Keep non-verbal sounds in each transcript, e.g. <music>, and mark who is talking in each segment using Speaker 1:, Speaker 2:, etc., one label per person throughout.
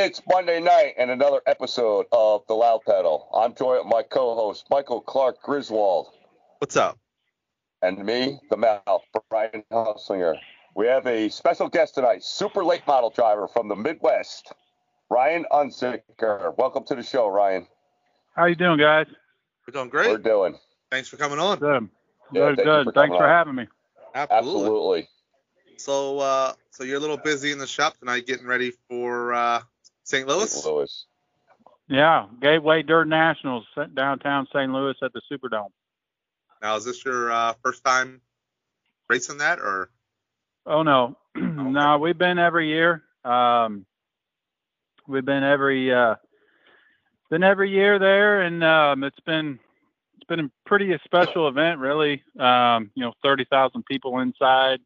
Speaker 1: It's Monday night and another episode of The Loud Pedal. I'm joined with my co-host, Michael Clark Griswold.
Speaker 2: What's up?
Speaker 1: And me, the mouth, Brian Huslinger. We have a special guest tonight, super late model driver from the Midwest, Ryan Unzicker. Welcome to the show, Ryan.
Speaker 3: How you doing, guys?
Speaker 2: We're doing great.
Speaker 1: We're doing.
Speaker 2: Thanks for coming on.
Speaker 3: Good.
Speaker 1: Yeah,
Speaker 3: good,
Speaker 1: thank
Speaker 3: good.
Speaker 1: for
Speaker 3: Thanks
Speaker 1: coming
Speaker 3: for
Speaker 1: on.
Speaker 3: having me.
Speaker 2: Absolutely.
Speaker 1: Absolutely.
Speaker 2: So, uh, so you're a little busy in the shop tonight, getting ready for uh, St. Louis.
Speaker 1: St. Louis.
Speaker 3: Yeah, Gateway Dirt Nationals downtown St. Louis at the Superdome.
Speaker 2: Now, is this your uh, first time racing that, or
Speaker 3: Oh no, <clears throat> no, we've been every year. Um, we've been every uh, been every year there, and um, it's been it's been a pretty special event, really. Um, you know, thirty thousand people inside.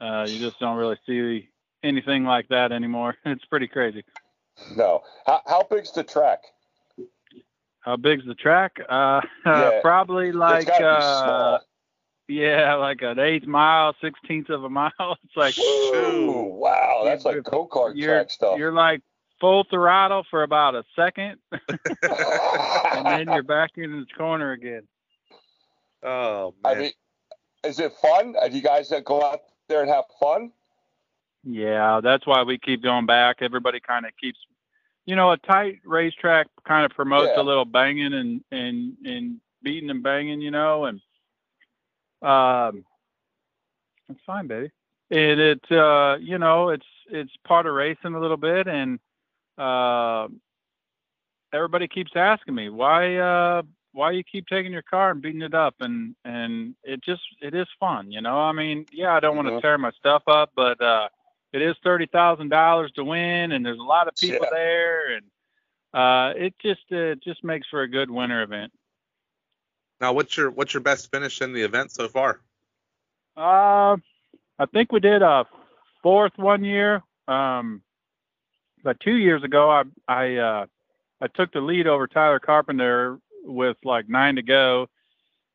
Speaker 3: Uh, you just don't really see anything like that anymore. <laughs> It's pretty crazy. <laughs>
Speaker 1: No. How, how big's the track?
Speaker 3: How big's the track? Uh, <laughs>
Speaker 1: Yeah,
Speaker 3: probably like
Speaker 1: it's gotta be
Speaker 3: uh,
Speaker 1: small.
Speaker 3: yeah, like an eighth mile, sixteenth of a mile. <laughs> It's like
Speaker 1: Ooh, wow, that's like
Speaker 3: You're-
Speaker 1: go-kart
Speaker 3: you're
Speaker 1: track stuff.
Speaker 3: you're like full throttle for about a second, and then you're back in the corner again.
Speaker 2: oh
Speaker 1: I
Speaker 2: man,
Speaker 1: mean, is it fun? Have you guys go out there and have fun?
Speaker 3: Yeah, that's why we keep going back. Everybody kind of keeps, you know, a tight racetrack kind of promotes
Speaker 1: Yeah.
Speaker 3: a little banging and and and beating and banging, you know, and um, it's fine, baby. And it's uh, you know, it's it's part of racing a little bit, and uh, everybody keeps asking me why uh why you keep taking your car and beating it up and and it just it is fun you know i mean yeah i don't want to
Speaker 1: Mhm.
Speaker 3: tear my stuff up but uh it is thirty thousand dollars to win and there's a lot of people
Speaker 1: Yeah.
Speaker 3: there and uh it just uh, it just makes for a good winter event
Speaker 2: now what's your what's your best finish in the event so far?
Speaker 3: uh i think we did a fourth one year um but two years ago i i uh i took the lead over tyler carpenter with like nine to go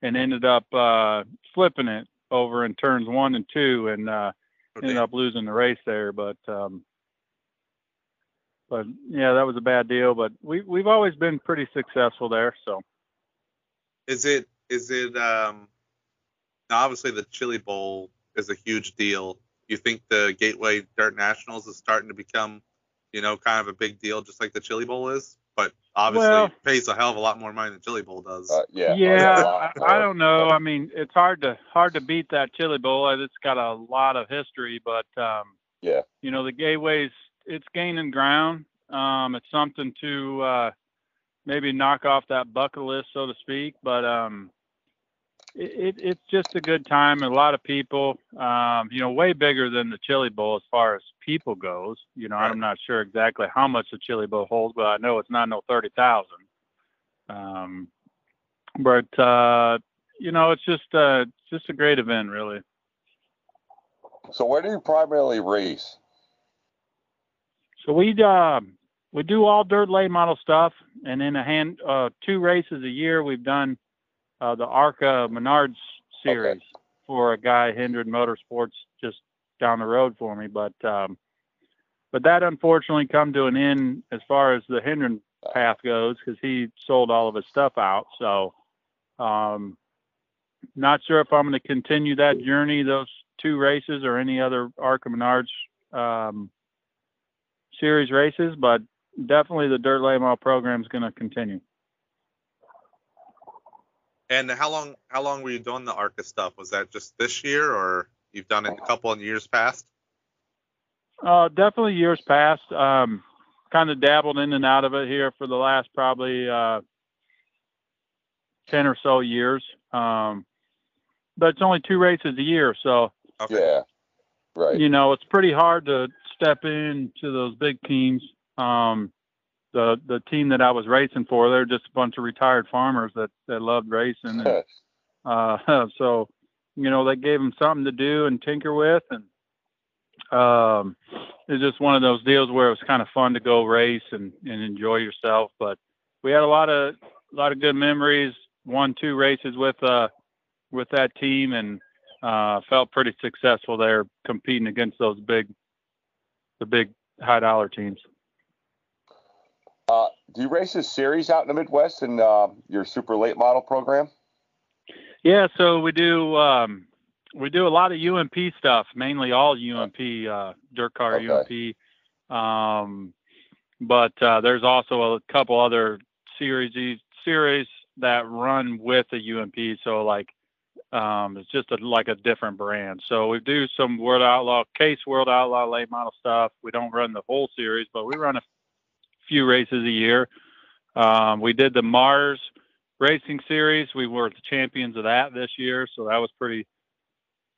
Speaker 3: and ended up uh flipping it over in turns one and two and uh
Speaker 2: Oh,
Speaker 3: ended up losing the race there but um but yeah that was a bad deal but we we've always been pretty successful there so
Speaker 2: Is it is it um? Obviously, the Chili Bowl is a huge deal. You think the Gateway Dirt Nationals is starting to become, you know, kind of a big deal, just like the Chili Bowl is? But obviously,
Speaker 3: Well-
Speaker 2: pays a hell of a lot more money than Chili Bowl does.
Speaker 1: Uh, yeah.
Speaker 3: yeah, I, I don't know. I mean, it's hard to hard to beat that Chili Bowl. It's got a lot of history, but um,
Speaker 1: Yeah.
Speaker 3: you know, the Gateway's it's gaining ground. Um, it's something to uh, maybe knock off that bucket list, so to speak. But um, it, it it's just a good time. and A lot of people, um, you know, way bigger than the Chili Bowl as far as people goes. You know,
Speaker 2: Right.
Speaker 3: I'm not sure exactly how much the Chili Bowl holds, but I know it's not no thirty thousand. Um, but uh, you know, it's just uh, just a great event, really.
Speaker 1: So where do you primarily race?
Speaker 3: So we uh, we do all dirt late model stuff, and in a hand uh, two races a year. We've done uh, the ARCA Menards series for a guy Hendren Motorsports just down the road for me, but um, but that unfortunately come to an end as far as the Hendren path goes because he sold all of his stuff out. So um, not sure if I'm going to continue that journey, those two races, or any other ARCA Menards um, series races, but definitely the dirt model program is going to continue.
Speaker 2: And how long how long were you doing the ARCA stuff? Was that just this year, or you've done it a couple of years past?
Speaker 3: Uh, definitely years past. Um, kind of dabbled in and out of it here for the last probably uh, ten or so years. Um, but it's only two races a year, so
Speaker 2: Okay.
Speaker 1: Yeah. Right.
Speaker 3: you know it's pretty hard to step into those big teams. Um, the the team that I was racing for, they're just a bunch of retired farmers that that loved racing. And, uh, <laughs> so, you know, they gave them something to do and tinker with, and um, it's just one of those deals where it was kind of fun to go race and, and enjoy yourself. But we had a lot of a lot of good memories. Won two races with uh with that team, and uh, felt pretty successful there competing against those big the big high dollar teams.
Speaker 1: Do you race a series out in the Midwest in uh, your super late model program?
Speaker 3: Yeah, so we do um, we do a lot of UMP stuff, mainly all UMP uh, dirt car
Speaker 1: Okay.
Speaker 3: UMP. Um, but uh, there's also a couple other series series that run with the UMP. So like um, it's just a, like a different brand. So we do some World Outlaw Case World Outlaw late model stuff. We don't run the whole series, but we run a few races a year. Um, we did the Mars Racing Series. We were the champions of that this year, so that was pretty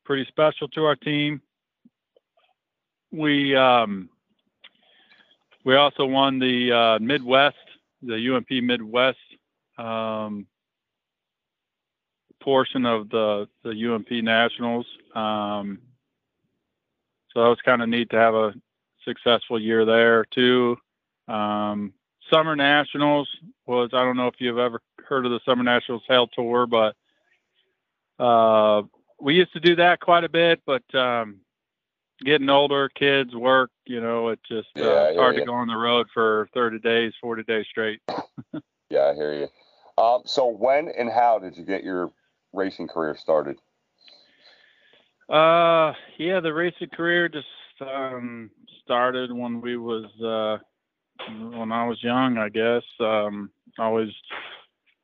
Speaker 3: pretty special to our team. We um, we also won the uh, Midwest, the UMP Midwest um, portion of the the UMP Nationals. Um, so that was kind of neat to have a successful year there too. Um, Summer Nationals was I don't know if you've ever heard of the Summer Nationals Hell Tour, but uh, we used to do that quite a bit. But um, getting older, kids, work, you know, it just
Speaker 1: Yeah,
Speaker 3: uh, it's hard
Speaker 1: you.
Speaker 3: to go on the road for 30 days, 40 days straight. <laughs>
Speaker 1: Yeah, I hear you. Um, so when and how did you get your racing career started?
Speaker 3: Uh, yeah, the racing career just um, started when we was uh, when I was young, I guess. Um, always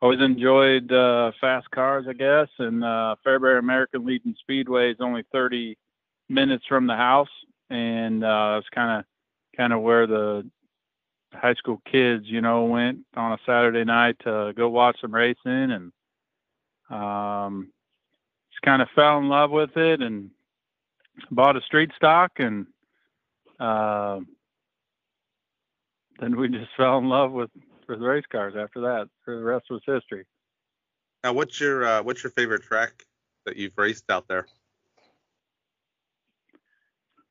Speaker 3: always enjoyed uh, fast cars, I guess. And uh, Fairbury American Legion Speedway is only 30 minutes from the house, and uh, it's kind of kind of where the high school kids, you know, went on a Saturday night to go watch some racing and um just kind of fell in love with it and bought a street stock and uh, then we just <laughs> fell in love with with race cars after that. For the rest was history.
Speaker 2: Now, what's your uh, what's your favorite track that you've raced out there?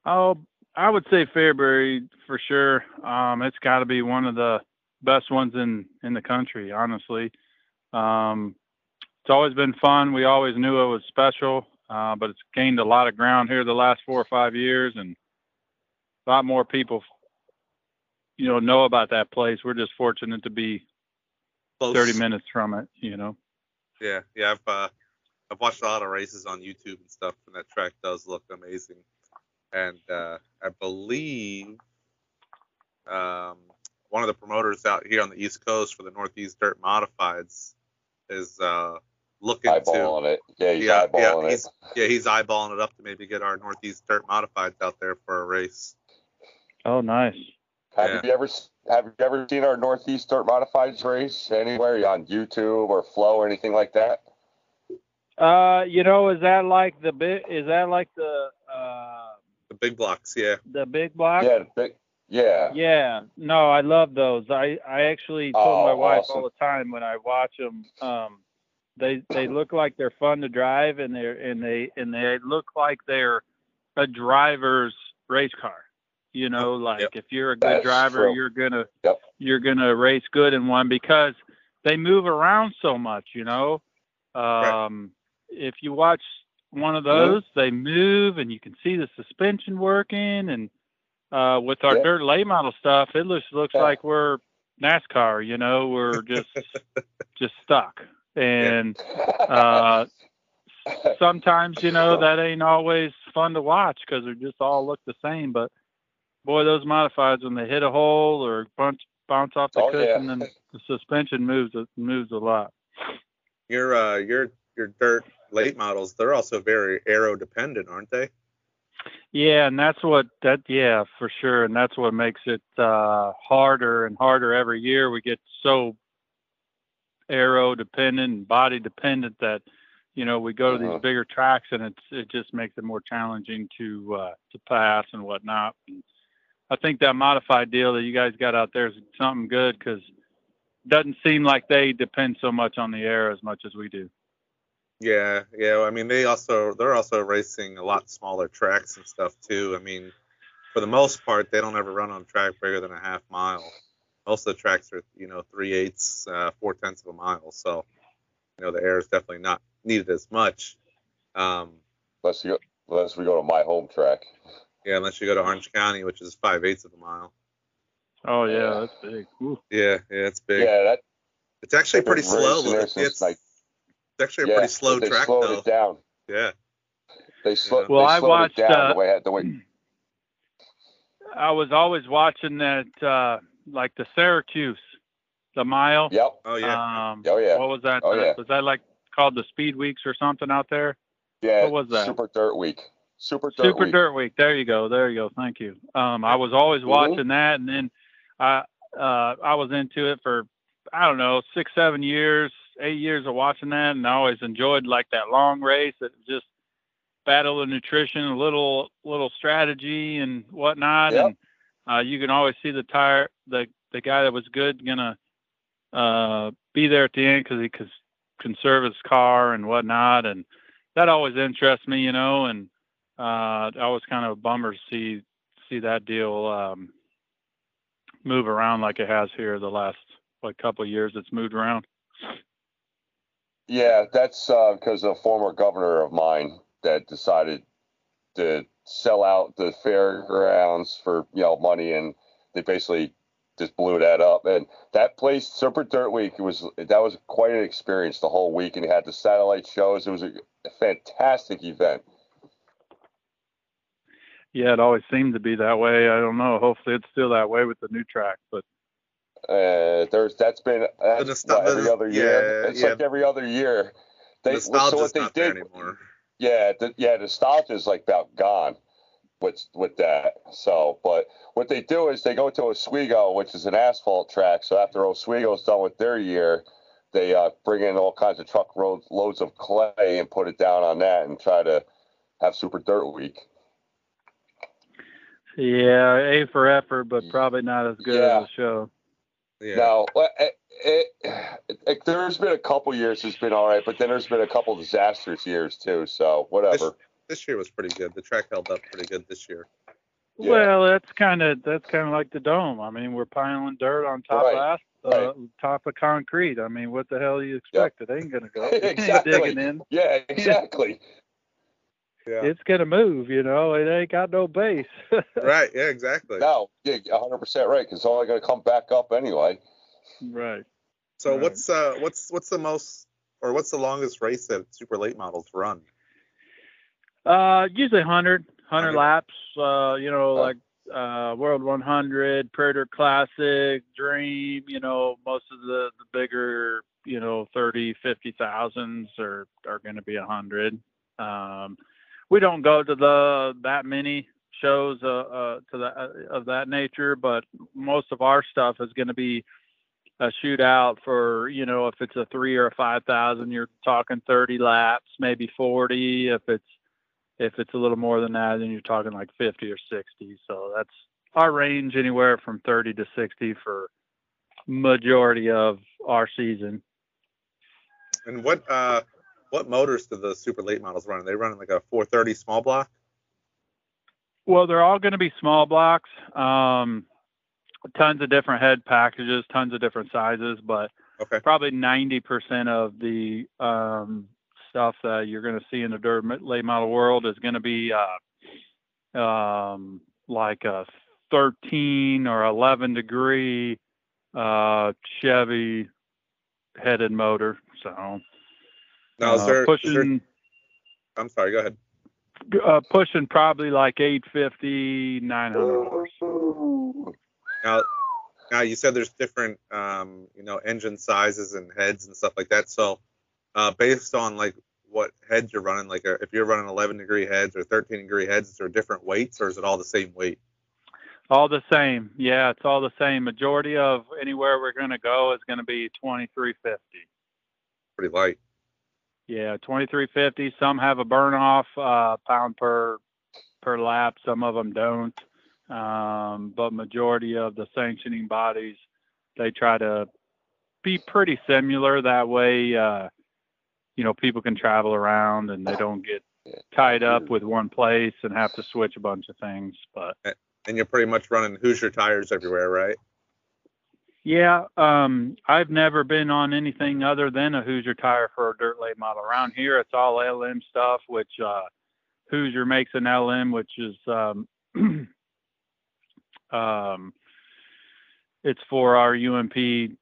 Speaker 3: Oh, I would say Fairbury for sure. Um, it's got to be one of the best ones in in the country, honestly. Um, it's always been fun. We always knew it was special, uh, but it's gained a lot of ground here the last four or five years, and a lot more people, you know, know about that place. We're just fortunate to be
Speaker 2: Close.
Speaker 3: 30 minutes from it, you know.
Speaker 2: Yeah, yeah. I've uh, I've watched a lot of races on YouTube and stuff, and that track does look amazing. And uh, I believe um, one of the promoters out here on the East Coast for the Northeast Dirt Modifieds is uh, looking to
Speaker 1: Eyeballing it. Yeah, he's
Speaker 2: Yeah, yeah, he's-
Speaker 1: it.
Speaker 2: yeah he's eyeballing it up to maybe get our Northeast Dirt Modifieds out there for a race.
Speaker 3: Oh, nice.
Speaker 1: Have
Speaker 2: Yeah.
Speaker 1: you ever have you ever seen our Northeast Dirt Modifieds race anywhere on YouTube or Flow or anything like that?
Speaker 3: Uh, you know, is that like the big? Is that like the uh
Speaker 2: The big blocks, yeah.
Speaker 3: the big blocks.
Speaker 1: Yeah, the big, yeah.
Speaker 3: Yeah, no, I love those. I I actually told my
Speaker 1: Oh,
Speaker 3: wife
Speaker 1: awesome.
Speaker 3: all the time when I watch them. Um, they they look like they're fun to drive, and they're and they and they look like they're a driver's race car. You know, like
Speaker 2: Yep.
Speaker 3: if you're a good
Speaker 1: That's
Speaker 3: driver,
Speaker 1: true.
Speaker 3: you're gonna
Speaker 1: Yep.
Speaker 3: you're gonna race good in one because they move around so much. You know, um, if you watch one of
Speaker 1: Mm-hmm.
Speaker 3: those, they move, and you can see the suspension working, and uh, with our
Speaker 1: Yeah.
Speaker 3: dirt late model stuff, it looks looks
Speaker 1: Yeah.
Speaker 3: like we're NASCAR. You know, we're just <laughs> just stuck. And uh, <laughs> sometimes, you know, that ain't always fun to watch because they just all look the same. But boy, those modifieds when they hit a hole or bounce bounce off the
Speaker 1: Oh,
Speaker 3: cushion,
Speaker 1: yeah.
Speaker 3: and <laughs> the suspension moves moves a lot.
Speaker 2: Your uh, your your dirt late models, they're also very aero dependent, aren't they?
Speaker 3: Yeah, and that's what that yeah, for sure. And that's what makes it uh harder and harder every year. We get so aero dependent and body dependent that you know, we go to these
Speaker 1: Mhm.
Speaker 3: bigger tracks and it's it just makes it more challenging to uh to pass and whatnot. And I think that modified deal that you guys got out there is something good because it doesn't seem like they depend so much on the air as much as we do.
Speaker 2: Yeah, yeah. I mean, they also they're also racing a lot smaller tracks and stuff too. I mean, for the most part, they don't ever run on track bigger than a half mile. Most of the tracks are, you know, three eighths, uh, four tenths of a mile. So, you know, the air is definitely not needed as much. Um,
Speaker 1: unless you go, unless we go to my home track. <laughs>
Speaker 2: yeah, unless you go to Orange County, which is five eighths of a mile.
Speaker 3: Oh yeah,
Speaker 1: Yeah.
Speaker 3: that's big. Ooh.
Speaker 2: Yeah, yeah, it's big.
Speaker 1: Yeah, that
Speaker 2: It's actually pretty slow. It's,
Speaker 1: since,
Speaker 2: it's,
Speaker 1: like-
Speaker 2: it's actually a
Speaker 1: yeah,
Speaker 2: pretty slow
Speaker 1: they
Speaker 2: track
Speaker 1: slowed
Speaker 2: though.
Speaker 1: it down.
Speaker 2: Yeah.
Speaker 1: They slowed.
Speaker 3: Well,
Speaker 1: they
Speaker 3: I
Speaker 1: slowed
Speaker 3: watched,
Speaker 1: it down
Speaker 3: uh,
Speaker 1: the way the way.
Speaker 3: I was always watching that, uh, like the Syracuse, the mile.
Speaker 1: Yep.
Speaker 2: Oh yeah.
Speaker 3: Um,
Speaker 1: Oh yeah.
Speaker 3: What was that?
Speaker 1: Oh, yeah.
Speaker 3: Was that like called the Speed Weeks or something out there?
Speaker 1: Yeah.
Speaker 3: what was that?
Speaker 1: Super Dirt Week. Super Dirt
Speaker 3: Super
Speaker 1: Week.
Speaker 3: Dirt Week. There you go. There you go. Thank you. Um, I was always
Speaker 1: Mhm.
Speaker 3: watching that, and then I uh, I was into it for I don't know six, seven years, eight years of watching that, and I always enjoyed like that long race. It was just battle of nutrition, a little little strategy and whatnot,
Speaker 1: Yep.
Speaker 3: and uh, you can always see the tire the the guy that was good gonna uh, be there at the end because he could conserve his car and whatnot, and that always interests me, you know, and uh, that was kind of a bummer to see see that deal um, move around like it has here the last like couple of years. It's moved around.
Speaker 1: Yeah, that's because a former governor of mine that decided to sell out the fairgrounds for you know money, and they basically just blew that up. And that place, Super Dirt Week, was that was quite an experience the whole week, and had the satellite shows. It was a fantastic event.
Speaker 3: Yeah, it always seemed to be that way. I don't know. Hopefully, it's still that way with the new track. But
Speaker 1: Uh, there's that's been that's
Speaker 2: nostal-
Speaker 1: what, every
Speaker 2: the-
Speaker 1: other year.
Speaker 2: yeah,
Speaker 1: it's
Speaker 2: yeah.
Speaker 1: like every other year. They so what they
Speaker 2: not
Speaker 1: did
Speaker 2: anymore.
Speaker 1: Yeah, the, yeah, nostalgia is like about gone with with that. So, but what they do is they go to Oswego, which is an asphalt track. So after Oswego's done with their year, they uh, bring in all kinds of truck roads, loads of clay, and put it down on that, and try to have Super Dirt Week.
Speaker 3: Yeah, A for effort, but mm. probably not as good
Speaker 1: Yeah.
Speaker 3: as a show.
Speaker 2: Yeah.
Speaker 1: Now, it, it, it, there's been a couple years it's been all right, but then there's been a couple disastrous years too. So whatever.
Speaker 2: This year was pretty good. The track held up pretty good this year.
Speaker 1: Yeah.
Speaker 3: Well, that's kind of that's kind of like the dome. I mean, we're piling dirt on top
Speaker 1: Right,
Speaker 3: of asphalt, uh, top of concrete. I mean, what the hell do you expect? It ain't gonna go. <laughs>
Speaker 1: Exactly.
Speaker 3: digging in.
Speaker 1: Yeah, exactly.
Speaker 2: Yeah.
Speaker 3: It's gonna move. You know, it ain't got no base. <laughs>
Speaker 2: right. Yeah. Exactly.
Speaker 1: No, yeah, 100 percent right. Because it's only going to come back up anyway.
Speaker 3: right.
Speaker 2: So
Speaker 3: Right.
Speaker 2: what's uh what's what's the most or what's the longest race that super late models run?
Speaker 3: Uh, usually 100, 100
Speaker 2: 100.
Speaker 3: laps. Uh, you know,
Speaker 1: Oh.
Speaker 3: like uh, World 100, Prairie Dirt Classic, Dream. You know, most of the the bigger, you know, 30, 50 thousands are are going to be 100. Um, we don't go to the that many shows uh, uh to that uh, of that nature, but most of our stuff is going to be a shootout for you know if it's a three or a five thousand, you're talking 30 laps, maybe 40. If it's if it's a little more than that, then you're talking like 50 or 60. So that's our range anywhere from 30 to 60 for majority of our season.
Speaker 2: And what uh what motors do the super late models run? Are they running like a 430 small block?
Speaker 3: Well, they're all going to be small blocks. Um, tons of different head packages, tons of different sizes, but
Speaker 2: Okay.
Speaker 3: probably 90% of the um, stuff that you're going to see in the dirt late model world is going to be uh, um, like a 13 or 11 degree uh, Chevy headed motor. So
Speaker 2: Now is
Speaker 3: uh,
Speaker 2: there, is
Speaker 3: pushing
Speaker 2: there I'm sorry, go ahead.
Speaker 3: uh, pushing probably like 850, 900.
Speaker 2: Now now you said there's different um, you know, engine sizes and heads and stuff like that. So uh based on like what heads you're running, like uh, if you're running 11 degree heads or 13 degree heads, is there different weights or is it all the same weight?
Speaker 3: All the same. Yeah, it's all the same. Majority of anywhere we're going to go is going to be 2350.
Speaker 2: Pretty light.
Speaker 3: Yeah, 2350. Some have a burn off uh, pound per per lap. Some of them don't. Um, but majority of the sanctioning bodies, they try to be pretty similar. That way, uh, you know, people can travel around and they don't get tied up with one place and have to switch a bunch of things. But
Speaker 2: And you're pretty much running Hoosier tires everywhere, right?
Speaker 3: Yeah, um, I've never been on anything other than a Hoosier tire for a dirt late model. Around here, it's all LM stuff, which uh, Hoosier makes an LM, which is um, <clears throat> um, it's for our UMP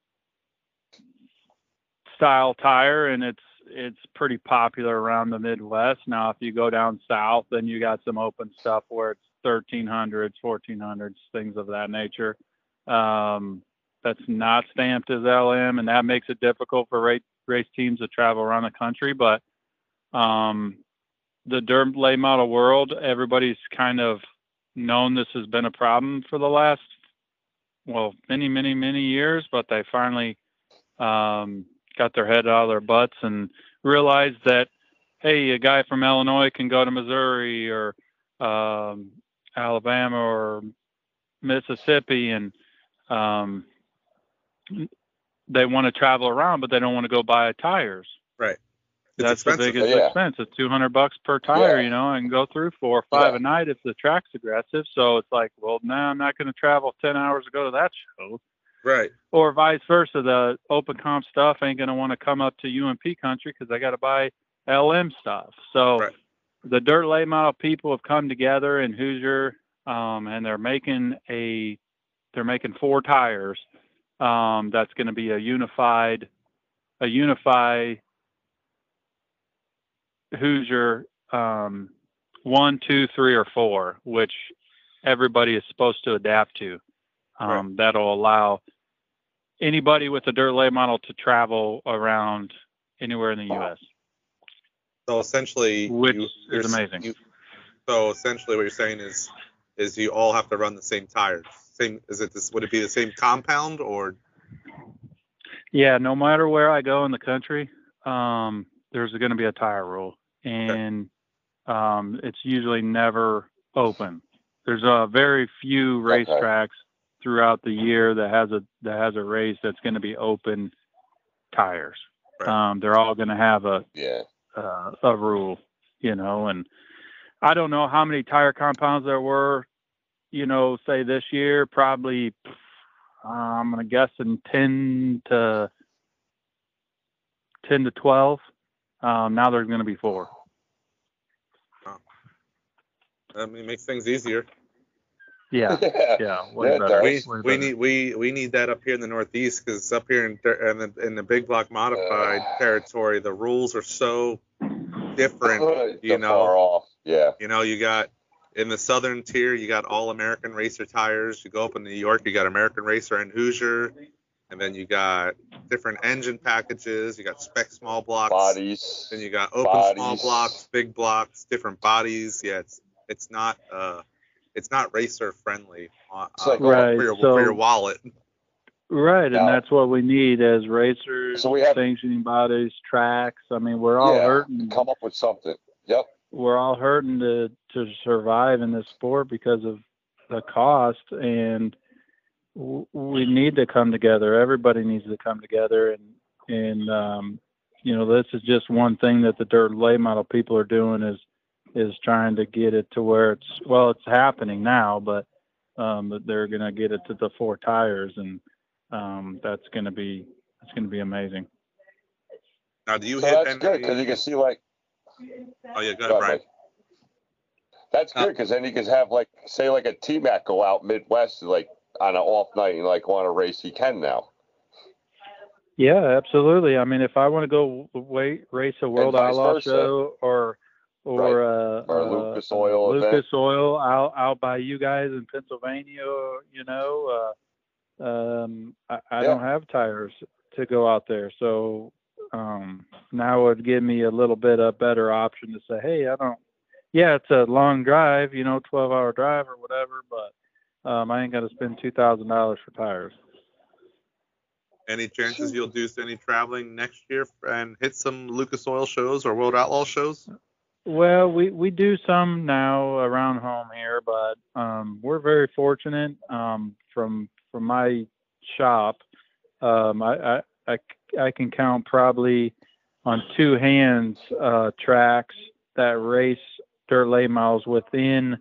Speaker 3: style tire, and it's it's pretty popular around the Midwest. Now, if you go down south, then you got some open stuff where it's 1300s, 1400s, things of that nature. Um, that's not stamped as LM, and that makes it difficult for race, race teams to travel around the country. But um, the dirt late model world, everybody's kind of known this has been a problem for the last, well, many, many, many years, but they finally um, got their head out of their butts and realized that, hey, a guy from Illinois can go to Missouri or um, Alabama or Mississippi and um, they want to travel around, but they don't want to go buy tires.
Speaker 2: Right.
Speaker 3: It's That's expensive. the biggest yeah. expense. It's 200 bucks per tire, yeah. you know, and go through four or five yeah. a night if the track's aggressive. So it's like, well, now I'm not going to travel 10 hours to go to that show.
Speaker 2: Right.
Speaker 3: Or vice versa. The open comp stuff ain't going to want to come up to UMP country because I got to buy LM stuff. So right. the dirt late model people have come together in Hoosier, um, and they're making a, they're making four tires. Um, that's going to be a unified, a unify Hoosier um, one, two, three, or four, which everybody is supposed to adapt to. Um, right. That'll allow anybody with a dirt late model to travel around anywhere in the U.S.
Speaker 2: So essentially,
Speaker 3: which you, is amazing. You,
Speaker 2: so essentially, what you're saying is, is you all have to run the same tires. Same is it this? Would it be the same compound or?
Speaker 3: Yeah, no matter where I go in the country, um, there's going to be a tire rule and um, it's usually never open. There's a very few racetracks okay. throughout the year that has a that has a race that's going to be open tires. Right. Um, they're all going to have a
Speaker 1: yeah.
Speaker 3: uh, a rule, you know. And I don't know how many tire compounds there were, you know, say this year. Probably, uh, I'm going to guess in ten to ten to twelve. Um, now there's going to be four.
Speaker 2: I mean, it makes things easier.
Speaker 3: Yeah, <laughs> yeah. yeah
Speaker 2: we, we need we we need that up here in the Northeast because up here in, in the in the big block modified uh, territory, the rules are so different. You know,
Speaker 1: far off. Yeah.
Speaker 2: You know, you got in the southern tier, you got all American racer tires. You go up in New York, you got American racer and Hoosier, and then you got different engine packages. You got spec small blocks,
Speaker 1: bodies.
Speaker 2: Then you got open bodies. small blocks, big blocks, different bodies. Yeah, it's it's not uh it's not racer friendly uh,
Speaker 3: like, right,
Speaker 2: for, your, so, for your wallet.
Speaker 3: Right, and that's what we need as racers, so we have, sanctioning bodies, tracks. I mean, we're all yeah, hurting.
Speaker 1: Come up with something. Yep.
Speaker 3: We're all hurting to to survive in this sport because of the cost, and we need to come together. Everybody needs to come together, and and um, you know, this is just one thing that the dirt lay model people are doing is is trying to get it to where it's well, it's happening now, but um, they're going to get it to the four tires, and um, that's going to be that's going to be amazing.
Speaker 2: Now, do you
Speaker 1: so
Speaker 2: hit?
Speaker 1: That's good because you can see like.
Speaker 2: Oh yeah, go ahead, Brian.
Speaker 1: That's good because uh, then you can have like say like a T Mac go out Midwest like on an off night and like want to race, he can now.
Speaker 3: Yeah, absolutely. I mean, if I want to go wait race a World Outlaw show or or right. uh,
Speaker 1: or Lucas Oil,
Speaker 3: uh, Lucas Oil out out by you guys in Pennsylvania. You know, uh, um, I, I yeah. don't have tires to go out there, so um, now would give me a little bit a better option to say, hey, I don't. Yeah, it's a long drive, you know, twelve hour drive or whatever, but um, I ain't going to spend two thousand dollars for tires.
Speaker 2: Any chances you'll do any traveling next year and hit some Lucas Oil shows or World Outlaw shows?
Speaker 3: Well, we, we do some now around home here, but um, we're very fortunate um, from from my shop. Um, I, I, I, I can count probably on two hands uh, tracks that race dirt late miles within,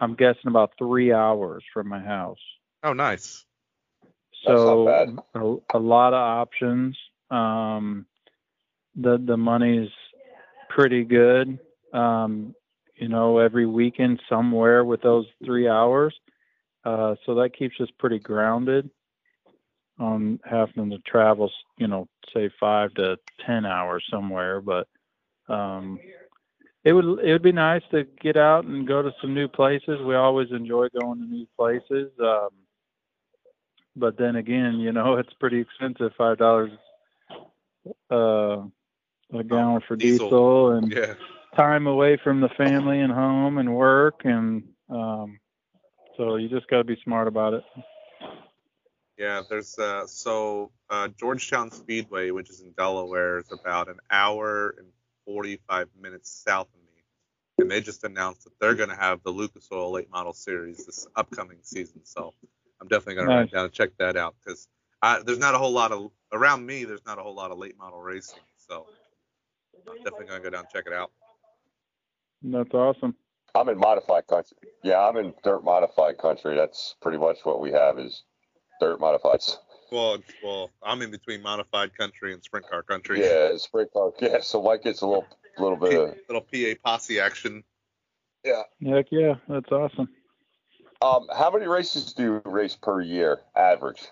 Speaker 3: I'm guessing about three hours from my house.
Speaker 2: Oh, nice.
Speaker 3: So a, a, lot of options. Um, the the money's pretty good um, you know, every weekend somewhere with those three hours. Uh, so that keeps us pretty grounded. On having to travel, you know, say five to ten hours somewhere. But um, it would it would be nice to get out and go to some new places. We always enjoy going to new places. Um, but then again, you know, <laughs> it's pretty expensive, five dollars uh, a gallon for
Speaker 2: diesel.
Speaker 3: diesel, and
Speaker 2: Yeah.
Speaker 3: time away from the family and home and work, and um, so you just got to be smart about it.
Speaker 2: Yeah, there's uh so uh Georgetown Speedway, which is in Delaware, is about an hour and 45 minutes south of me. And they just announced that they're going to have the Lucas Oil Late Model Series this upcoming season. So I'm definitely going to
Speaker 3: Nice.
Speaker 2: write down and check that out because there's not a whole lot of around me. There's not a whole lot of late model racing, so I'm definitely going to go down and check it out.
Speaker 3: That's awesome.
Speaker 1: I'm in modified country. Yeah, I'm in dirt modified country. That's pretty much what we have is dirt modifieds.
Speaker 2: Well, well, I'm in between modified country and sprint car country.
Speaker 1: Yeah, sprint car. Yeah, so Mike gets a little little bit of
Speaker 2: little PA posse action. Yeah.
Speaker 3: Heck yeah, that's awesome.
Speaker 1: Um, how many races do you race per year, average?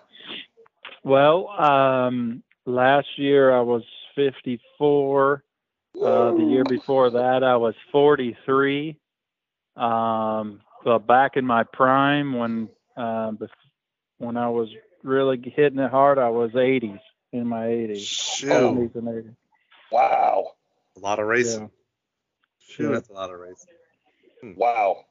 Speaker 3: Well, um, last year I was 54. Uh, the year before that I was 43. Um, but back in my prime when uh, bef- when I was really hitting it hard, I was 80s in my 80s,
Speaker 2: Shoot,
Speaker 3: 70s and 80s.
Speaker 1: Wow,
Speaker 2: a lot of racing.
Speaker 3: Yeah.
Speaker 2: Shoot, that's a lot of racing.
Speaker 1: wow.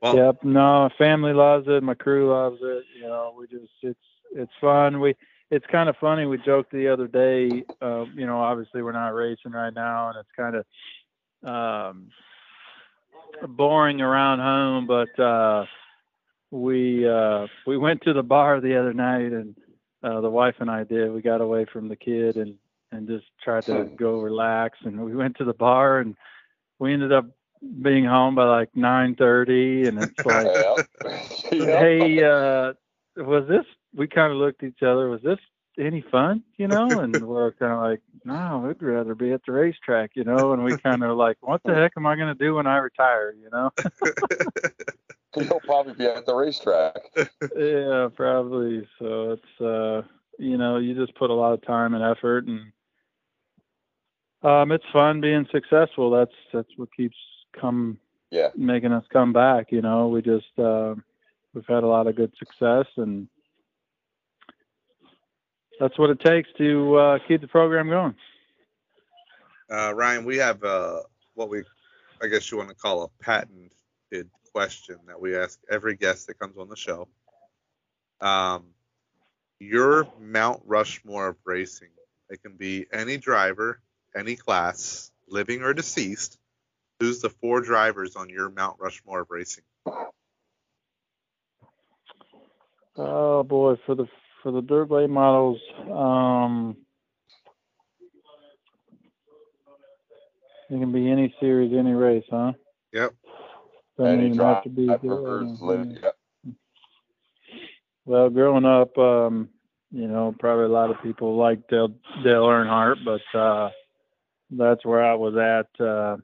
Speaker 2: Well,
Speaker 3: Yep. No, family loves it. My crew loves it. You know, we just it's it's fun. We it's kind of funny. We joked the other day. Uh, you know, obviously we're not racing right now, and it's kind of um, boring around home. But uh, we uh, we went to the bar the other night, and uh, the wife and I did. We got away from the kid and and just tried to go relax. And we went to the bar, and we ended up being home by like 9:30, and it's <laughs> like hey, uh, was this? We kind of looked at each other. Was this any fun? You know, <laughs> and we're kind of like, no, we'd rather be at the racetrack, you know. And we kind of like, what the heck am I going to do when I retire? You know? <laughs> <laughs>
Speaker 1: You'll probably be at the racetrack.
Speaker 3: yeah, probably. So it's, uh, you know, you just put a lot of time and effort, and um, it's fun being successful. That's that's what keeps come
Speaker 1: Yeah.
Speaker 3: making us come back. You know, we just uh, we've had a lot of good success, and that's what it takes to uh, keep the program going.
Speaker 2: uh, Ryan, we have uh, what we, I guess you want to call a patented question that we ask every guest that comes on the show. Um, your Mount Rushmore of racing. It can be any driver, any class, living or deceased. Who's the four drivers on your Mount Rushmore of racing?
Speaker 3: Oh boy, for the for the dirt late models, um, it can be any series, any race, huh?
Speaker 2: Yep.
Speaker 3: Doesn't
Speaker 1: Any
Speaker 3: even have to be.
Speaker 1: live- yeah.
Speaker 3: Well, growing up, um, you know, probably a lot of people like Dale, Dale Earnhardt, but uh, that's where I was at. Uh,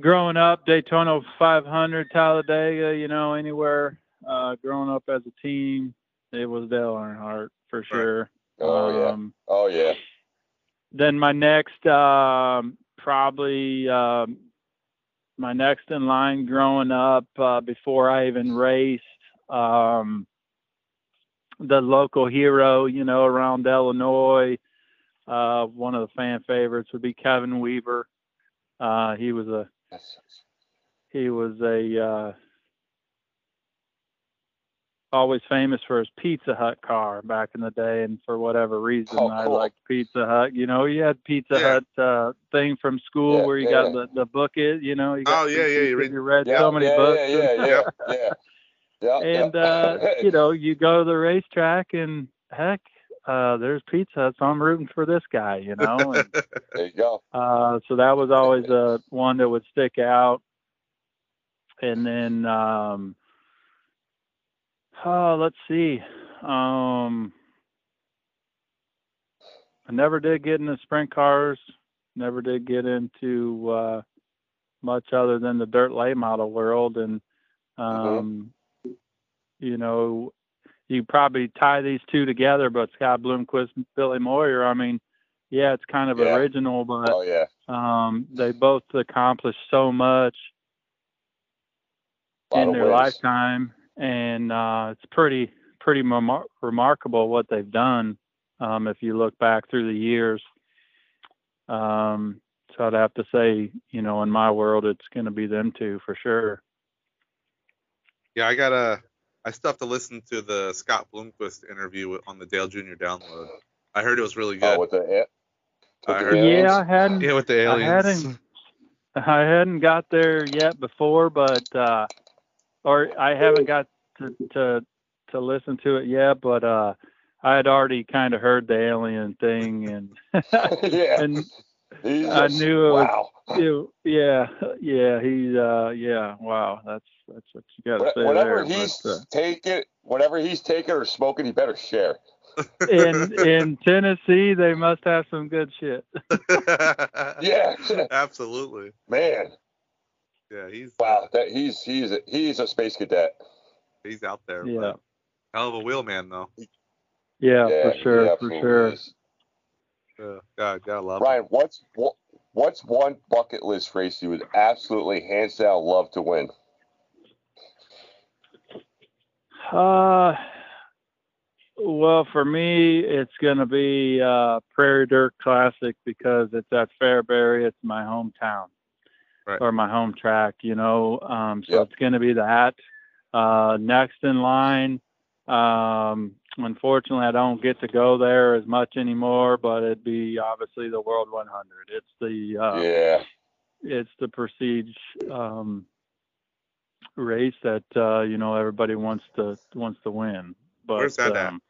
Speaker 3: growing up, Daytona 500, Talladega, you know, anywhere. Uh, growing up as a team, it was Dale Earnhardt for sure.
Speaker 1: Oh yeah.
Speaker 3: Um,
Speaker 1: Oh yeah.
Speaker 3: then my next, um, probably um, my next in line growing up uh, before I even raced. Um, the local hero, you know, around Illinois. Uh, one of the fan favorites would be Kevin Weaver. Uh, he was a he was a uh, always famous for his Pizza Hut car back in the day, and for whatever reason,
Speaker 1: Oh,
Speaker 3: I liked Pizza Hut. You know, you had Pizza
Speaker 2: Yeah.
Speaker 3: Hut uh, thing from school
Speaker 1: Yeah,
Speaker 3: where you
Speaker 1: yeah.
Speaker 3: got the the book is, you know, you got
Speaker 2: Oh, yeah, yeah, you read-
Speaker 3: you read so many books,
Speaker 1: yeah, yeah, yeah, yeah. Yeah,
Speaker 3: and uh, <laughs> you know, you go to the racetrack, and heck, uh, there's Pizza Hut, so I'm rooting for this guy, you know. <laughs> And,
Speaker 1: there you go.
Speaker 3: uh, so that was always uh, one that would stick out. And then, um, oh, let's see. Um, I never did get into sprint cars. Never did get into uh, much other than the dirt late model world. And, um, you know, you probably tie these two together, but Scott Bloomquist and Billy Moyer. I mean, yeah, it's kind of
Speaker 1: Yeah.
Speaker 3: original, but
Speaker 1: Oh yeah.
Speaker 3: um, they both accomplished so much in their
Speaker 1: wins.
Speaker 3: lifetime, and uh, it's pretty pretty remar- remarkable what they've done. Um, if you look back through the years, um, so I'd have to say, you know, in my world, it's going to be them two for sure.
Speaker 2: Yeah, I gotta. I still have to listen to the Scott Bloomquist interview on the Dale Jr. download. I heard it was really good.
Speaker 1: Oh, with the, with
Speaker 2: I
Speaker 1: the
Speaker 2: heard-
Speaker 1: aliens?
Speaker 3: Yeah, I hadn't
Speaker 2: yeah, with the
Speaker 3: I
Speaker 2: aliens.
Speaker 3: hadn't I hadn't got there yet before, but uh, or I haven't got to to to listen to it yet, but uh, I had already kind of heard the alien thing, and <laughs> <laughs>
Speaker 1: yeah.
Speaker 3: and
Speaker 1: He's
Speaker 3: I knew it was-
Speaker 1: wow. <laughs>
Speaker 3: you, yeah, yeah, he's uh, yeah, wow, that's that's what you got to
Speaker 1: What-
Speaker 3: say
Speaker 1: Whatever
Speaker 3: there.
Speaker 1: he's
Speaker 3: but, uh,
Speaker 1: taking, whatever he's taking or smoking, he better share.
Speaker 3: in in Tennessee, they must have some good shit.
Speaker 1: Yeah,
Speaker 2: absolutely.
Speaker 1: man.
Speaker 2: Yeah, he's
Speaker 1: Wow, that he's he's a, he's a space cadet.
Speaker 2: he's out there.
Speaker 3: Yeah.
Speaker 2: but Hell of a wheelman though.
Speaker 3: Yeah,
Speaker 1: Yeah,
Speaker 3: for
Speaker 1: he
Speaker 3: sure, for sure.
Speaker 1: is.
Speaker 2: Yeah, God, gotta love him.
Speaker 1: Ryan, what's what, what's one bucket list race you would absolutely hands down love to win?
Speaker 3: Uh, well, for me, it's going to be uh, Prairie Dirt Classic because it's at Fairbury. It's my hometown
Speaker 2: Right.
Speaker 3: or my home track, you know. Um, so
Speaker 1: Yep.
Speaker 3: it's going to be that. Uh, next in line, um, unfortunately, I don't get to go there as much anymore, but it'd be obviously the World 100. It's the uh,
Speaker 1: yeah,
Speaker 3: it's the prestige um, race that uh, you know everybody wants to wants to win. But,
Speaker 2: Where's that at?
Speaker 3: um,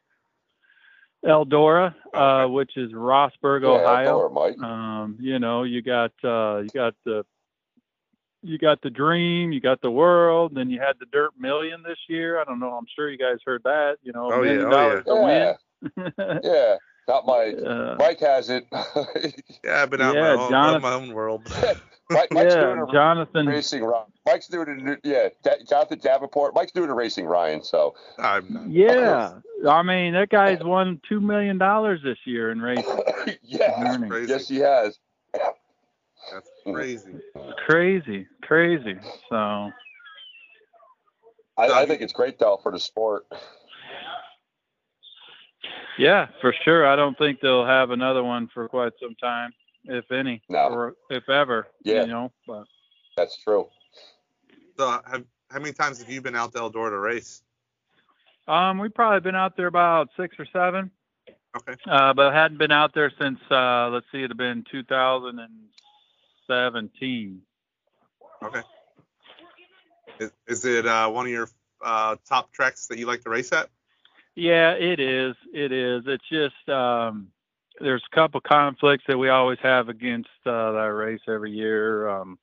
Speaker 3: Eldora, uh, which is Rossburg,
Speaker 1: yeah,
Speaker 3: Ohio.
Speaker 1: Or Mike.
Speaker 3: Um, you know, you got uh, you got the you got the dream, you got the world, then you had the Dirt Million this year. I don't know. I'm sure you guys heard that. You know, a
Speaker 2: Oh, yeah,
Speaker 3: million
Speaker 2: oh,
Speaker 3: dollars
Speaker 1: yeah,
Speaker 3: to win.
Speaker 1: yeah. <laughs> Not Mike.
Speaker 3: uh,
Speaker 1: Mike has it. <laughs>
Speaker 2: Yeah, I've been out
Speaker 3: Yeah,
Speaker 2: my, own,
Speaker 3: Jonathan-
Speaker 2: my own world. <laughs>
Speaker 1: Mike, Mike's
Speaker 3: yeah,
Speaker 1: doing a
Speaker 3: Jonathan.
Speaker 1: racing. Ri- Mike's doing it. Yeah, Da- Jonathan Davenport. Mike's doing a racing. Ryan. So
Speaker 2: I'm not.
Speaker 3: Yeah, I mean that guy's won two million dollars this year in racing.
Speaker 1: yeah, yes, he has.
Speaker 2: That's crazy.
Speaker 3: Crazy, crazy. So
Speaker 1: I, I think it's great though for the sport.
Speaker 3: yeah, for sure. I don't think they'll have another one for quite some time, if any,
Speaker 1: No.
Speaker 3: or if ever.
Speaker 1: Yeah.
Speaker 3: You know, but
Speaker 1: That's true.
Speaker 2: So, have, how many times have you been out to Eldora to race?
Speaker 3: um, we've probably been out there about six or seven.
Speaker 2: Okay.
Speaker 3: Uh, but hadn't been out there since uh, let's see, it'd have been 2017.
Speaker 2: Okay. Is, is it uh, one of your uh, top tracks that you like to race at?
Speaker 3: Yeah, it is. It is. It's just um, there's a couple conflicts that we always have against uh, that race every year, um,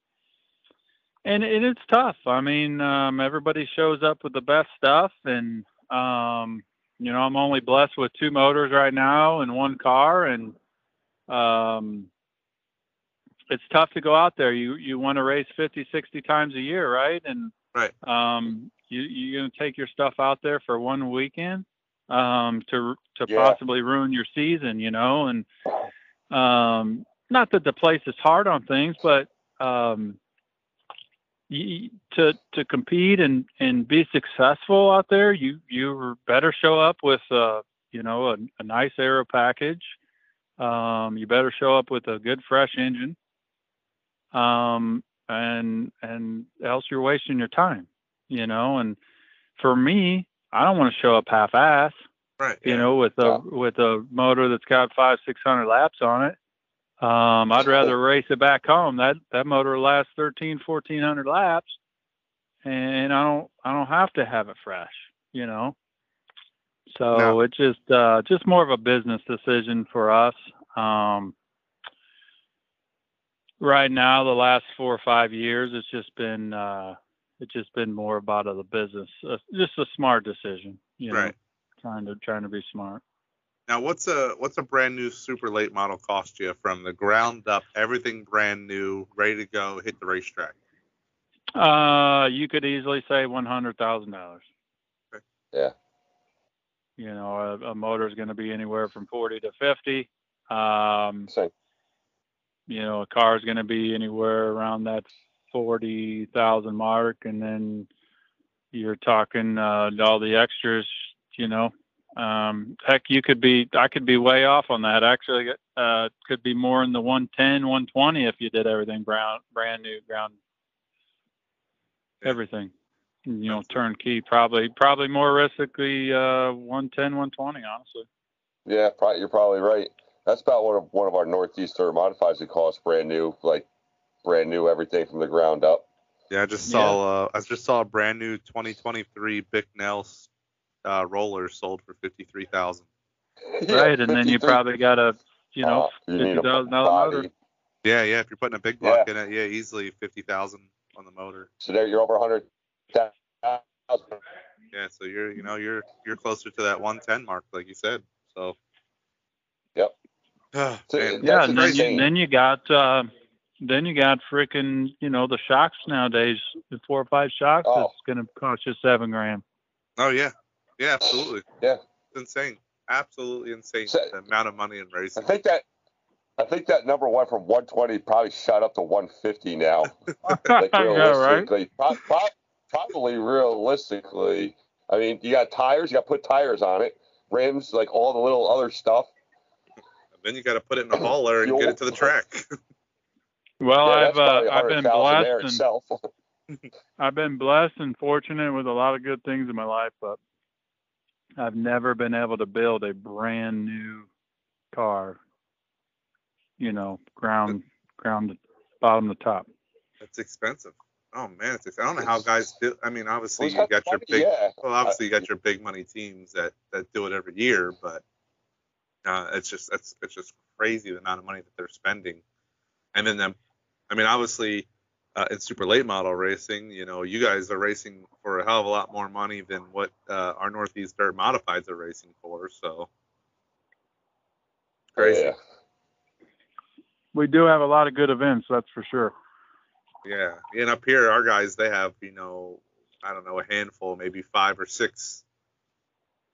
Speaker 3: and, and it's tough. I mean, um, everybody shows up with the best stuff, and um, you know, I'm only blessed with two motors right now and one car, and um, it's tough to go out there. You you want to race 50, 60 times a year, right? And
Speaker 2: Right.
Speaker 3: um, you you're gonna take your stuff out there for one weekend um, to to
Speaker 1: Yeah.
Speaker 3: possibly ruin your season, you know, and um, not that the place is hard on things, but um, you, to to compete and and be successful out there, you you better show up with uh, you know a, a nice aero package. Um, you better show up with a good fresh engine. Um, and and else you're wasting your time, you know. And for me, I don't want to show up half-ass
Speaker 2: Right.
Speaker 3: you know, with a
Speaker 1: Yeah.
Speaker 3: with a motor that's got five six hundred laps on it. Um, I'd rather race it back home. That that motor lasts 13, 1400 laps, and I don't I don't have to have it fresh, you know. So
Speaker 2: No.
Speaker 3: it's just uh, just more of a business decision for us. Um, right now, the last four or five years, it's just been uh, it's just been more about the business, uh, just a smart decision, you know
Speaker 2: Right.
Speaker 3: trying to trying to be smart.
Speaker 2: Now, what's a what's a brand new super late model cost you from the ground up, everything brand new, ready to go, hit the racetrack?
Speaker 3: Uh, you could easily say one hundred thousand dollars.
Speaker 1: Yeah.
Speaker 3: You know, a, a motor is going to be anywhere from 40 to 50. Um,
Speaker 1: Same.
Speaker 3: You know, a car is going to be anywhere around that 40,000 mark. And then you're talking uh, all the extras, you know. Um, heck, you could be, I could be way off on that. Actually, uh, could be more in the 110, 120 if you did everything brown, brand new ground, everything. You know, turnkey, probably, probably more realistically, uh, 110, 120, honestly.
Speaker 1: Yeah, probably, you're probably right. That's about what one of our Northeastern modifieds would cost brand new, like brand new everything from the ground up.
Speaker 2: Yeah, I just saw uh, I just saw a brand new 2023 Bicknell uh, roller sold for 53,000. <laughs>
Speaker 3: right. And then you probably got a, you know,
Speaker 1: Uh, you need a
Speaker 3: $50,000 motor.
Speaker 2: Yeah, yeah. If you're putting a big block in it, yeah, easily 50,000 on the motor.
Speaker 1: So there you're over a hundred thousand.
Speaker 2: Yeah, so you're you know you're you're closer to that 110 mark, like you said. So.
Speaker 1: Yep. So.
Speaker 3: Yeah, and then you, then you got uh, then you got freaking you know the shocks nowadays. The four or five shocks
Speaker 1: Oh.
Speaker 3: is going to cost you seven grand.
Speaker 2: Oh yeah, yeah, absolutely.
Speaker 1: Yeah.
Speaker 2: It's insane. Absolutely insane.
Speaker 1: So-
Speaker 2: the amount of money in
Speaker 1: I
Speaker 2: racing.
Speaker 1: think that I think that number went from 120 probably shot up to 150 now. <laughs> Like <laughs>
Speaker 3: yeah, right.
Speaker 1: realistically, pro- pro- probably realistically. I mean, you got tires. You got to put tires on it, rims, like all the little other stuff.
Speaker 2: Then you got to put it in a hauler and get it to the track. <laughs>
Speaker 3: Well,
Speaker 1: yeah,
Speaker 3: I've uh, I've been blessed and. <laughs> I've been blessed and fortunate with a lot of good things in my life, but I've never been able to build a brand new car. You know, ground ground bottom to top.
Speaker 2: That's expensive. Oh man, it's expensive. I don't know how guys do. I mean, obviously
Speaker 1: Who's
Speaker 2: you got your big.
Speaker 1: Yeah.
Speaker 2: Well, obviously you got your big money teams that that do it every year, but uh, it's just it's it's just crazy the amount of money that they're spending. And then them, I mean, obviously uh, in super late model racing, you know, you guys are racing for a hell of a lot more money than what uh, our Northeast Dirt Modifieds are racing for. So crazy.
Speaker 1: Yeah.
Speaker 3: We do have a lot of good events, that's for sure.
Speaker 2: Yeah, and up here, our guys they have you know I don't know a handful, maybe five or six,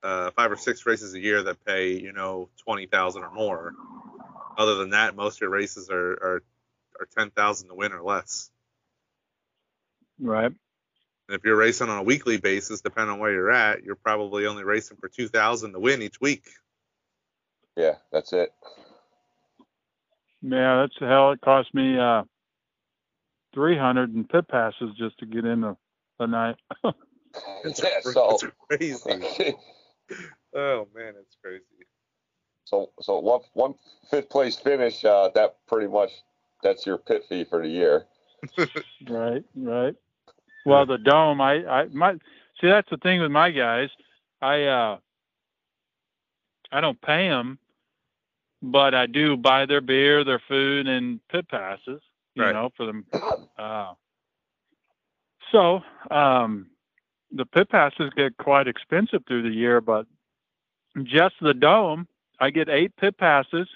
Speaker 2: uh, five or six races a year that pay you know twenty thousand or more. Other than that, most of your races are are, are ten thousand to win or less.
Speaker 3: Right.
Speaker 2: And if you're racing on a weekly basis, depending on where you're at, you're probably only racing for two thousand to win each week.
Speaker 1: Yeah, that's it.
Speaker 3: Yeah, that's the hell. It cost me uh, three hundred in pit passes just to get in the, the night.
Speaker 2: It's, <laughs> <laughs>
Speaker 1: yeah, so
Speaker 2: it's crazy. <laughs> <laughs> Oh man, it's crazy.
Speaker 1: so so one one fifth place finish. Uh, that pretty much that's your pit fee for the year. <laughs>
Speaker 3: right, right. Well, the dome, I, I, my, see, that's the thing with my guys. I, uh, I don't pay them, but I do buy their beer, their food, and pit passes. You
Speaker 2: Right.
Speaker 3: know, for them. <coughs> Uh, so, um, the pit passes get quite expensive through the year, but just the dome, I get eight pit passes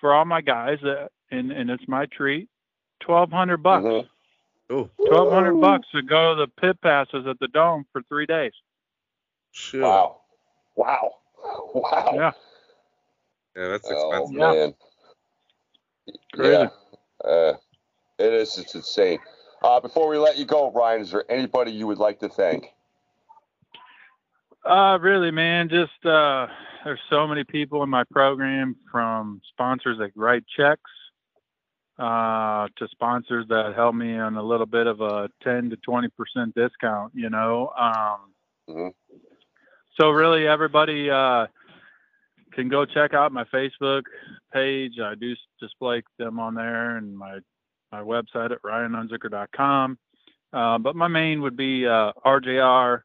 Speaker 3: for all my guys, uh, and and it's my treat. Twelve hundred bucks.
Speaker 2: Oh,
Speaker 3: Twelve hundred bucks to go to the pit passes at the dome for three days.
Speaker 2: shoot.
Speaker 1: Wow. Wow. <laughs> Wow.
Speaker 3: Yeah,
Speaker 2: Yeah, that's
Speaker 1: Oh
Speaker 2: expensive.
Speaker 3: Yeah.
Speaker 1: man.
Speaker 3: Crazy.
Speaker 1: Yeah. Uh, it is. It's insane. Uh, before we let you go, Ryan, is there anybody you would like to thank?
Speaker 3: uh, really, man. Just uh, there's so many people in my program, from sponsors that write checks, uh, to sponsors that help me on a little bit of a ten to twenty percent discount. You know, um,
Speaker 1: Mhm.
Speaker 3: so really everybody uh, can go check out my Facebook page. I do display them on there and my my website at ryanunzicker.com. Uh, but my main would be uh, RJR,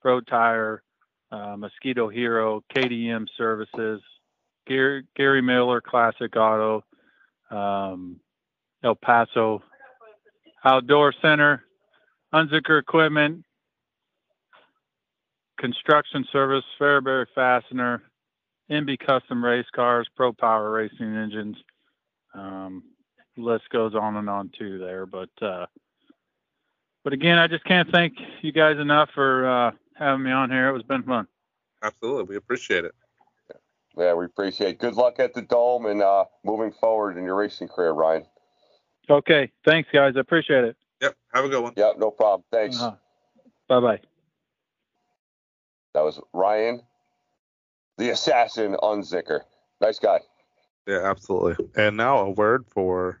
Speaker 3: Pro Tire, uh, Mosquito Hero, KDM Services, Gary, Gary Miller Classic Auto, um, El Paso Outdoor Center, Unzicker Equipment, Construction Service, Fairbury Fastener, MB Custom Race Cars, Pro Power Racing Engines. Um, list goes on and on too there, but uh, but again, I just can't thank you guys enough for uh, having me on here. It was been fun.
Speaker 2: Absolutely, we appreciate it.
Speaker 1: Yeah, we appreciate. it. Good luck at the dome and uh, moving forward in your racing career, Ryan.
Speaker 3: Okay. Thanks, guys. I appreciate it.
Speaker 2: Yep. Have a good one.
Speaker 1: Yeah, no problem. Thanks.
Speaker 3: Uh, bye bye.
Speaker 1: That was Ryan, the assassin Unzicker. Nice guy.
Speaker 2: Yeah, absolutely. And now a word for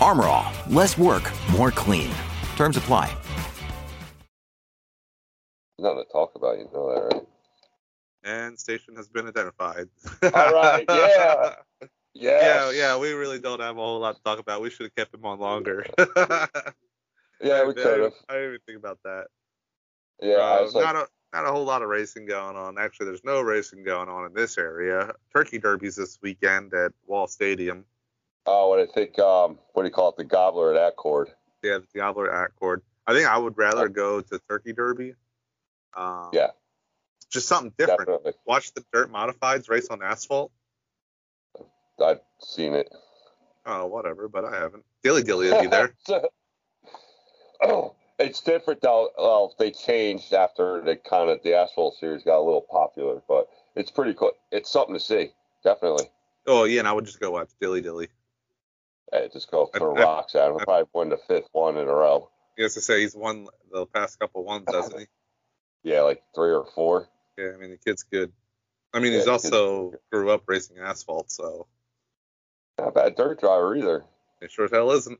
Speaker 4: Armor All, less work, more clean. Terms apply.
Speaker 1: Nothing to talk about, you know that, right?
Speaker 2: And station has been identified.
Speaker 1: All right, yeah. <laughs>
Speaker 2: Yeah,
Speaker 1: Yes.
Speaker 2: yeah, we really don't have a whole lot to talk about. We should have kept him on longer. <laughs>
Speaker 1: Yeah, we
Speaker 2: I-
Speaker 1: could have.
Speaker 2: I didn't even think about that.
Speaker 1: Yeah,
Speaker 2: Uh,
Speaker 1: was like,
Speaker 2: not a not a whole lot of racing going on. Actually, there's no racing going on in this area. Turkey Derby's this weekend at Wall Stadium.
Speaker 1: Oh, and I think, um, what do you call it, the gobbler at Accord.
Speaker 2: Yeah, the gobbler at Accord. I think I would rather go to Turkey Derby. Um,
Speaker 1: Yeah.
Speaker 2: Just something different.
Speaker 1: Definitely.
Speaker 2: Watch the dirt modifieds race on asphalt.
Speaker 1: I've seen it.
Speaker 2: Oh, whatever, but I haven't. Dilly Dilly will be there. <laughs>
Speaker 1: oh, it's different though. Well, they changed after the kind of the asphalt series got a little popular, but it's pretty cool. It's something to see, definitely.
Speaker 2: Oh yeah, and I would just go watch Dilly Dilly.
Speaker 1: Hey, just go throw
Speaker 2: I- I-
Speaker 1: rocks at him. He'll probably win the fifth one in a row.
Speaker 2: He has to say he's won the past couple ones, doesn't he?
Speaker 1: Yeah, like three or four.
Speaker 2: Yeah, I mean the kid's good. I mean
Speaker 1: Yeah,
Speaker 2: he's also grew up racing asphalt, so
Speaker 1: Not a bad dirt driver either.
Speaker 2: it sure as hell isn't.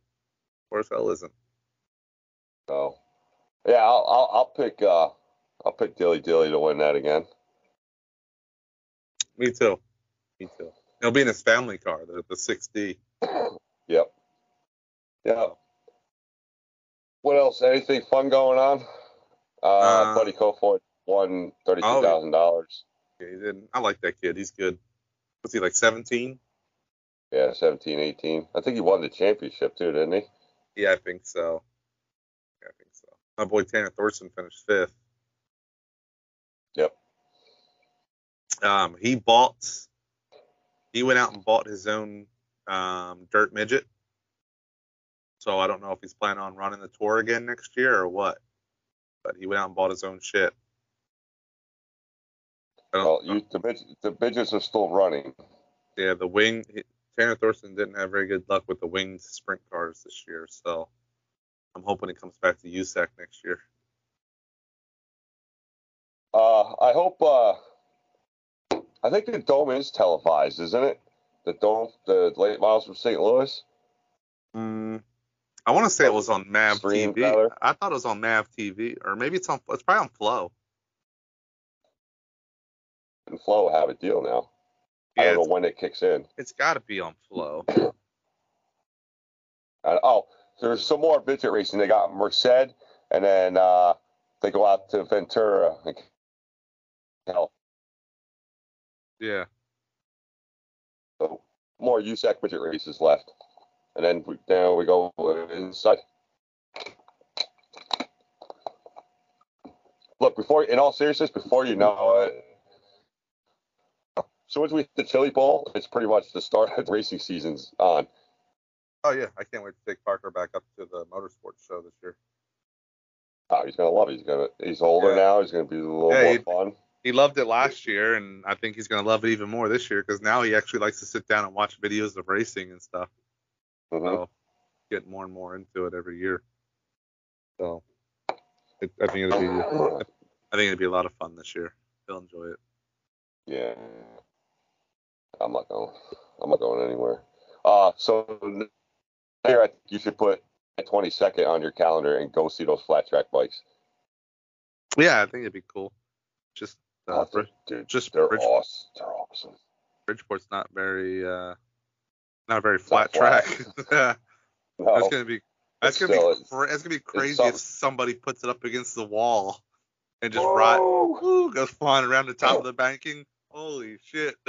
Speaker 2: Sure as hell isn't.
Speaker 1: So, yeah, I'll I'll, I'll pick uh I'll pick Dilly Dilly to win that again.
Speaker 2: Me too. Me too. He'll be in his family car, the the 6D. <laughs>
Speaker 1: Yeah. What else? Anything fun going on? Uh,
Speaker 2: Uh,
Speaker 1: Buddy Kofoid won thirty-two thousand dollars.
Speaker 2: Yeah, he didn't. I like that kid. He's good. Was he like 17?
Speaker 1: Yeah, 17, 18. I think he won the championship too, didn't he?
Speaker 2: Yeah, I think so. Yeah, I think so. My boy Tanner Thorson finished fifth.
Speaker 1: Yep.
Speaker 2: Um, he bought. He went out and bought his own um, dirt midget. So I don't know if he's planning on running the tour again next year or what. But he went out and bought his own shit.
Speaker 1: Well, you the midgets, the midgets are still running.
Speaker 2: Yeah, the wing. Tanner Thorson didn't have very good luck with the winged sprint cars this year, so I'm hoping it comes back to USAC next year.
Speaker 1: Uh, I hope. Uh, I think the dome is televised, isn't it? The dome, the late miles from St. Louis.
Speaker 2: Mm, I want to say it was on Mav
Speaker 1: Stream,
Speaker 2: TV.
Speaker 1: rather.
Speaker 2: I thought it was on Mav TV, or maybe it's on. It's probably on Flo.
Speaker 1: And Flo have a deal now. I
Speaker 2: Yeah,
Speaker 1: don't know when it kicks in.
Speaker 2: it's got to be on Flo. <coughs>
Speaker 1: Uh, oh, there's some more midget racing. They got Merced, and then uh, they go out to Ventura. and- Hell,
Speaker 2: Yeah.
Speaker 1: so more USAC midget races left, and then we, now we go inside. Look, before in all seriousness, before you know it, so once we hit the Chili Bowl, it's pretty much the start of the racing season's on.
Speaker 2: Oh yeah, I can't wait to take Parker back up to the motorsports show this year.
Speaker 1: Oh, he's gonna love it. He's gonna. He's older
Speaker 2: Yeah.
Speaker 1: now. He's gonna be a little
Speaker 2: Yeah,
Speaker 1: more
Speaker 2: he-
Speaker 1: fun.
Speaker 2: He loved it last year, and I think he's gonna love it even more this year because now he actually likes to sit down and watch videos of racing and stuff.
Speaker 1: Mhm.
Speaker 2: So get more and more into it every year. So it, I think it'll be I think it'll be a lot of fun this year. He'll enjoy it.
Speaker 1: Yeah. I'm not going. I'm not going anywhere. Uh, so here I think you should put a 22nd on your calendar and go see those flat track bikes.
Speaker 2: Yeah, I think it'd be cool. Just uh,
Speaker 1: Oh, dude,
Speaker 2: just
Speaker 1: they're awesome. They're awesome.
Speaker 2: Bridgeport's not very uh not a very flat
Speaker 1: flat.
Speaker 2: track. <laughs> that's
Speaker 1: No,
Speaker 2: gonna be that's gonna
Speaker 1: still,
Speaker 2: be cra- that's gonna be crazy if somebody puts it up against the wall and just
Speaker 1: Whoa.
Speaker 2: goes flying around the top of the banking. Holy shit. <laughs>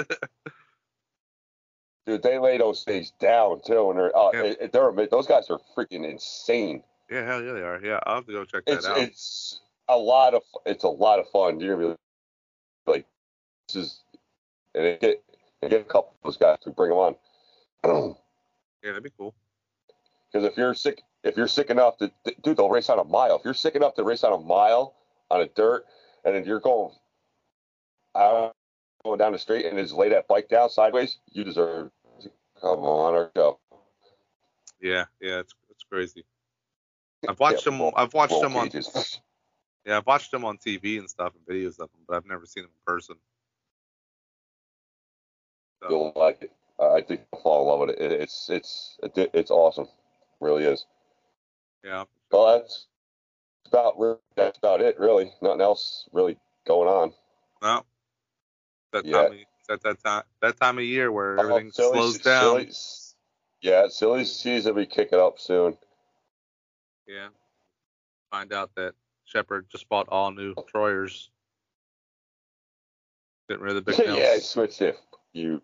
Speaker 1: Dude, they lay those things down too, and they're uh,
Speaker 2: Yeah.
Speaker 1: they're those guys are freaking insane.
Speaker 2: yeah, hell yeah, they are. Yeah, I'll have to go check that
Speaker 1: It's
Speaker 2: out.
Speaker 1: it's a lot of it's a lot of fun. You're gonna be like, this is, and it get and get a couple of those guys to bring them on.
Speaker 2: Yeah, that'd be cool.
Speaker 1: Because if you're sick, if you're sick enough to, dude, they'll race on a mile. If you're sick enough to race on a mile on a dirt, and then you're going, out going down the street and just lay that bike down sideways, you deserve. to Come on, or go.
Speaker 2: Yeah, yeah, it's it's crazy. I've watched them.
Speaker 1: roll-
Speaker 2: I've watched them on. Yeah, I've watched them on TV and stuff and videos of them, but I've never seen them in person. So,
Speaker 1: You'll like it. I I think you'll fall in love with it. It- It's it's it's awesome, really is.
Speaker 2: yeah,
Speaker 1: Well, that's about that's about it, really. Nothing else really going on.
Speaker 2: no, that
Speaker 1: Yeah.
Speaker 2: time. Of, it's at that time. That time of year where
Speaker 1: Oh,
Speaker 2: everything
Speaker 1: silly-
Speaker 2: slows down.
Speaker 1: silly- yeah, silly season will be kicking up soon.
Speaker 2: Yeah. Find out that Sheppard just bought all new Troyers. Getting rid of the big <laughs>
Speaker 1: yeah,
Speaker 2: nails.
Speaker 1: switched it. You,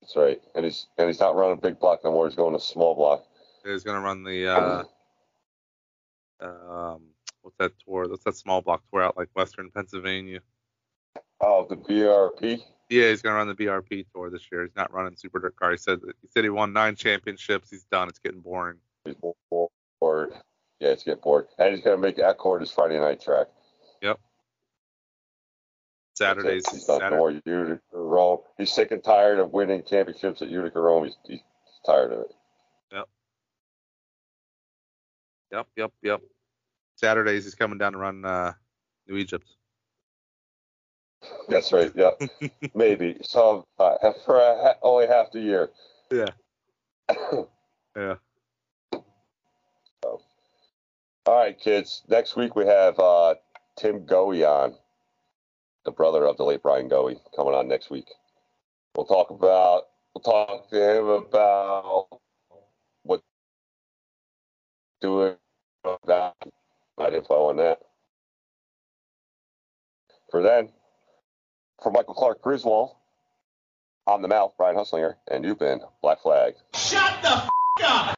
Speaker 1: that's right. And he's and he's not running big block no more. He's going to small block.
Speaker 2: He's gonna run the uh, um, what's that tour? What's that small block tour out like Western Pennsylvania?
Speaker 1: Oh, the BRP.
Speaker 2: Yeah, he's gonna run the BRP tour this year. He's not running Super Dirt Car. He said he said he won nine championships. He's done. It's getting boring.
Speaker 1: He's bored. Yeah, it's getting bored. And he's gonna make Accord his Friday night track. It.
Speaker 2: Saturdays.
Speaker 1: He's not
Speaker 2: Saturday.
Speaker 1: more Utica Rome. He's sick and tired of winning championships at Utica Rome. He's, he's tired of it.
Speaker 2: Yep, yep, yep. Yep. Saturdays he's coming down to run uh, New Egypt.
Speaker 1: That's right. Yeah, <laughs> maybe. So uh, for a, only half the year.
Speaker 2: Yeah. <coughs> Yeah.
Speaker 1: All right, kids. Next week we have uh, Tim Goey on, the brother of the late Brian Goey, coming on next week. We'll talk about we'll talk to him about what doing about my info on that. For then, for Michael Clark Griswold, I'm the mouth, Brian Hustlinger, and you've been Black Flag.
Speaker 5: Shut the f- up!